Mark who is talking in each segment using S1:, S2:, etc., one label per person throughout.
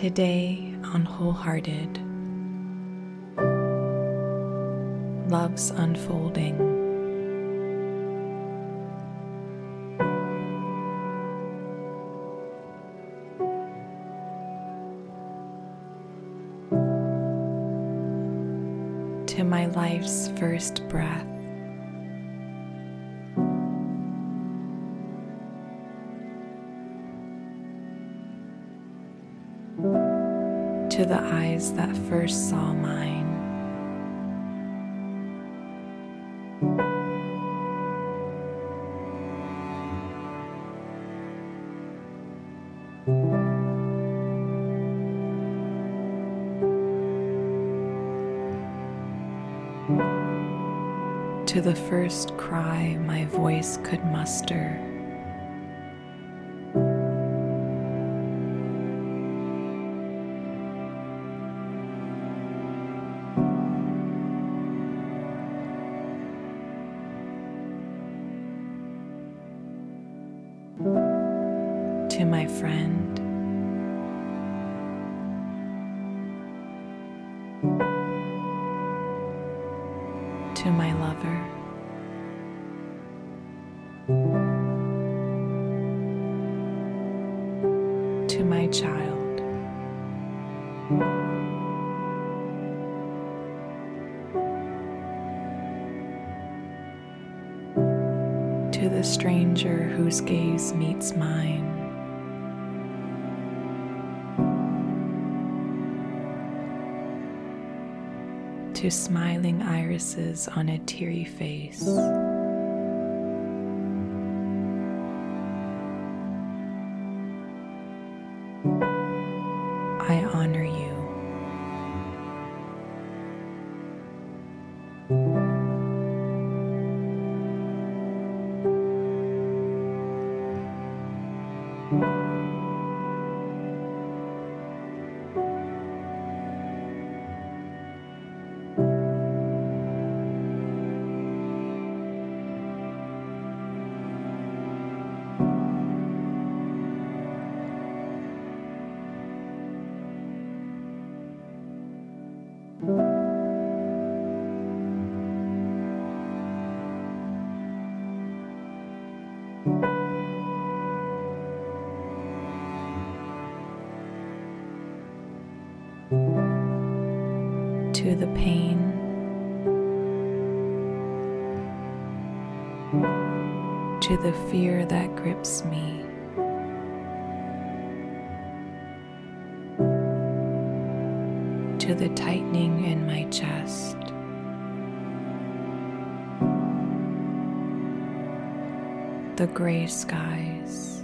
S1: Today on Wholehearted, Love's Unfolding. To my life's first breath. The eyes that first saw mine. To the first cry my voice could muster. To my friend. To my lover. To my child. to the stranger whose gaze meets mine. To smiling irises on a teary face. To the pain, to the fear that grips me. To the tightening in my chest. The gray skies.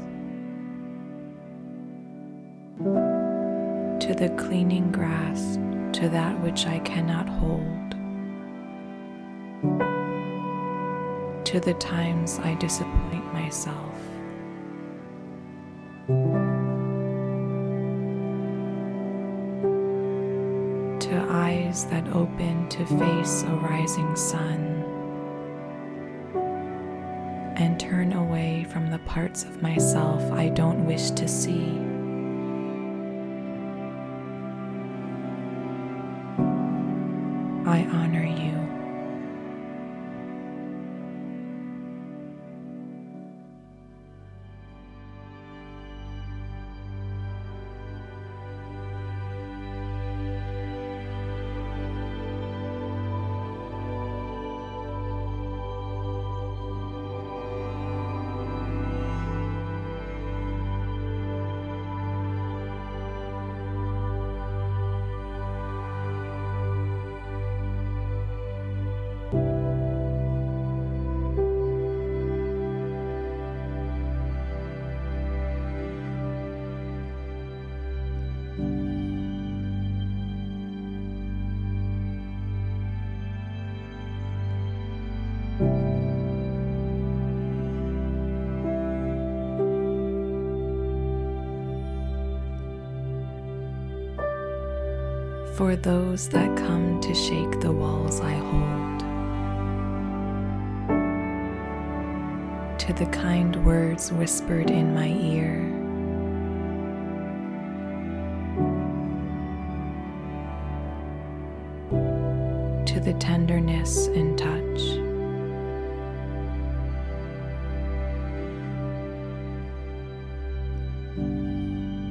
S1: To the cleaning grass, to that which I cannot hold. To the times I disappoint myself. To eyes that open to face a rising sun and turn away from the parts of myself I don't wish to see. for those that come to shake the walls I hold, to the kind words whispered in my ear. To the tenderness and touch.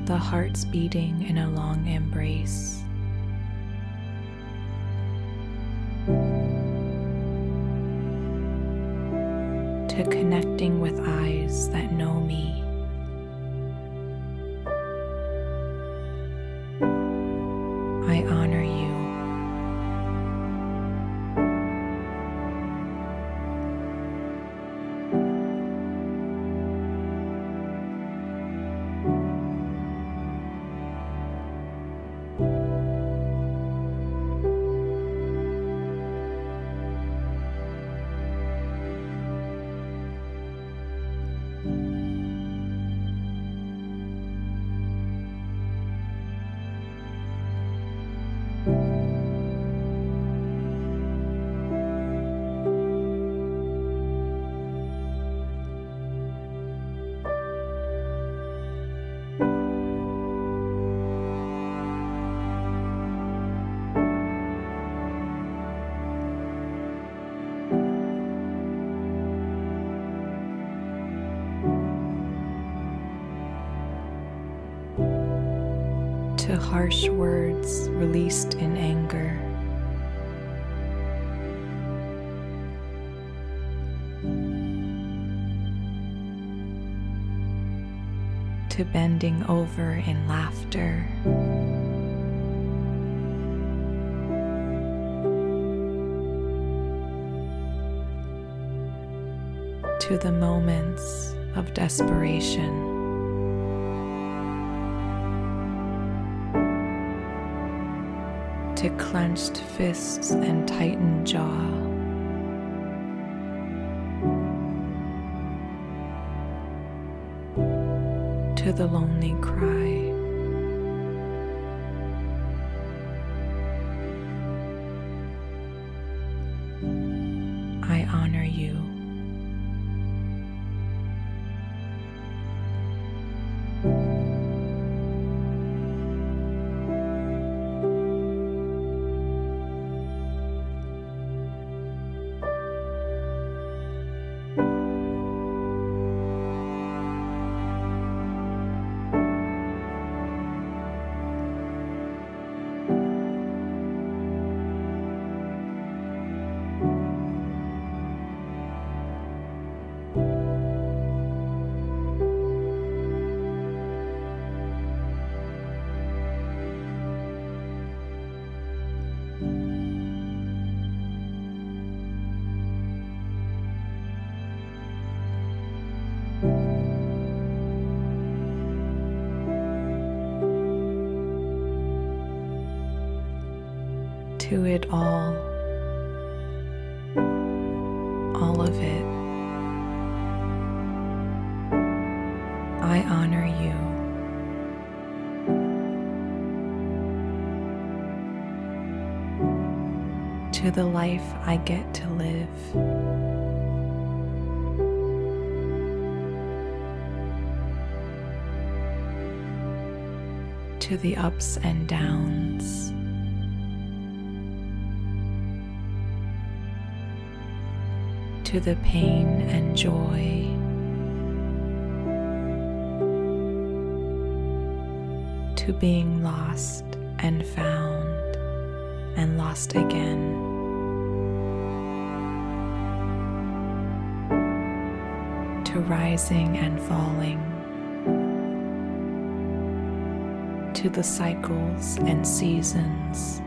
S1: the hearts beating in a long embrace. To connecting with eyes that know me. To harsh words released in anger. To bending over in laughter. To the moments of desperation. To clenched fists and tightened jaw. To the lonely cry. I honor you. To it all, all of it. I honor you. To the life I get to live. To the ups and downs. To the pain and joy. To being lost and found and lost again. To rising and falling. To the cycles and seasons.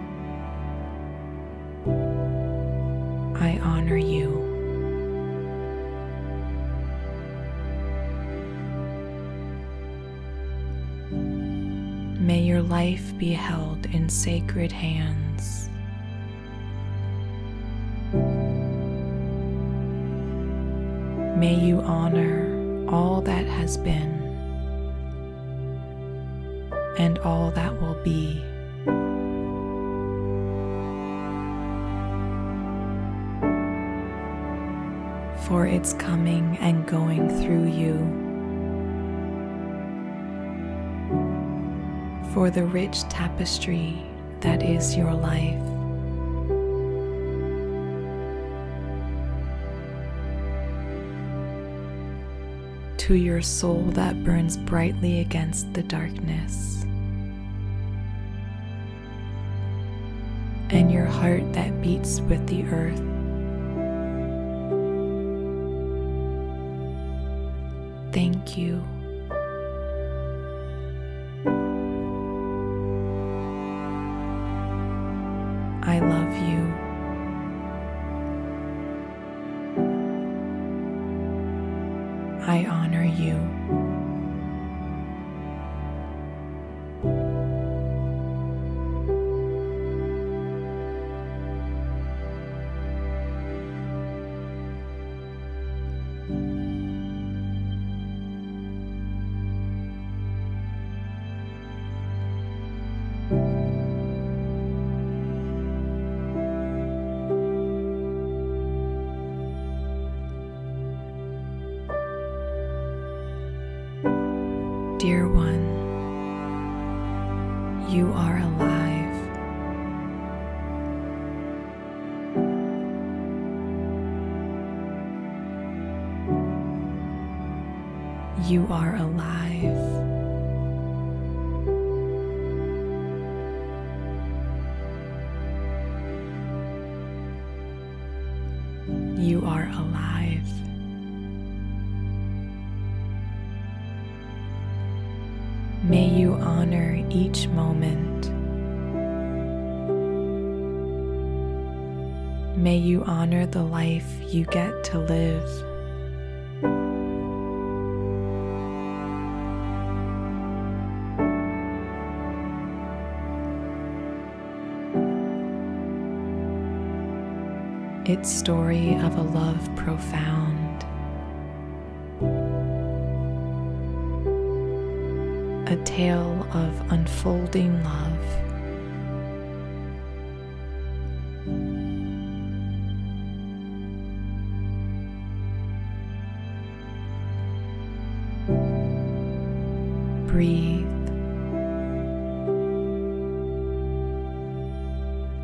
S1: Be held in sacred hands. May you honor all that has been and all that will be. For it's coming and going through you. for the rich tapestry that is your life. To your soul that burns brightly against the darkness, and your heart that beats with the earth. Thank you. I love you. I honor you. You are alive. You are alive. You are alive. Each moment. May you honor the life you get to live. Its story of a love profound. A tale of unfolding love. Breathe.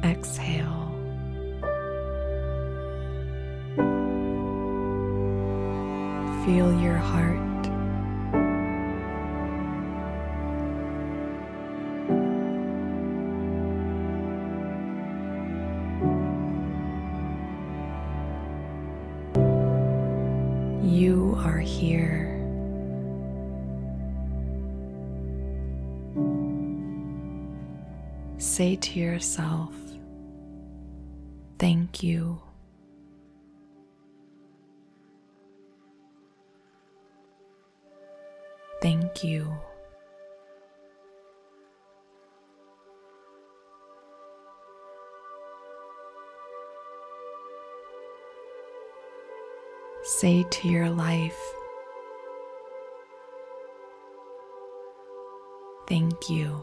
S1: Exhale. Feel your heart You are here. Say to yourself, Thank you. Thank you. Say to your life, Thank you.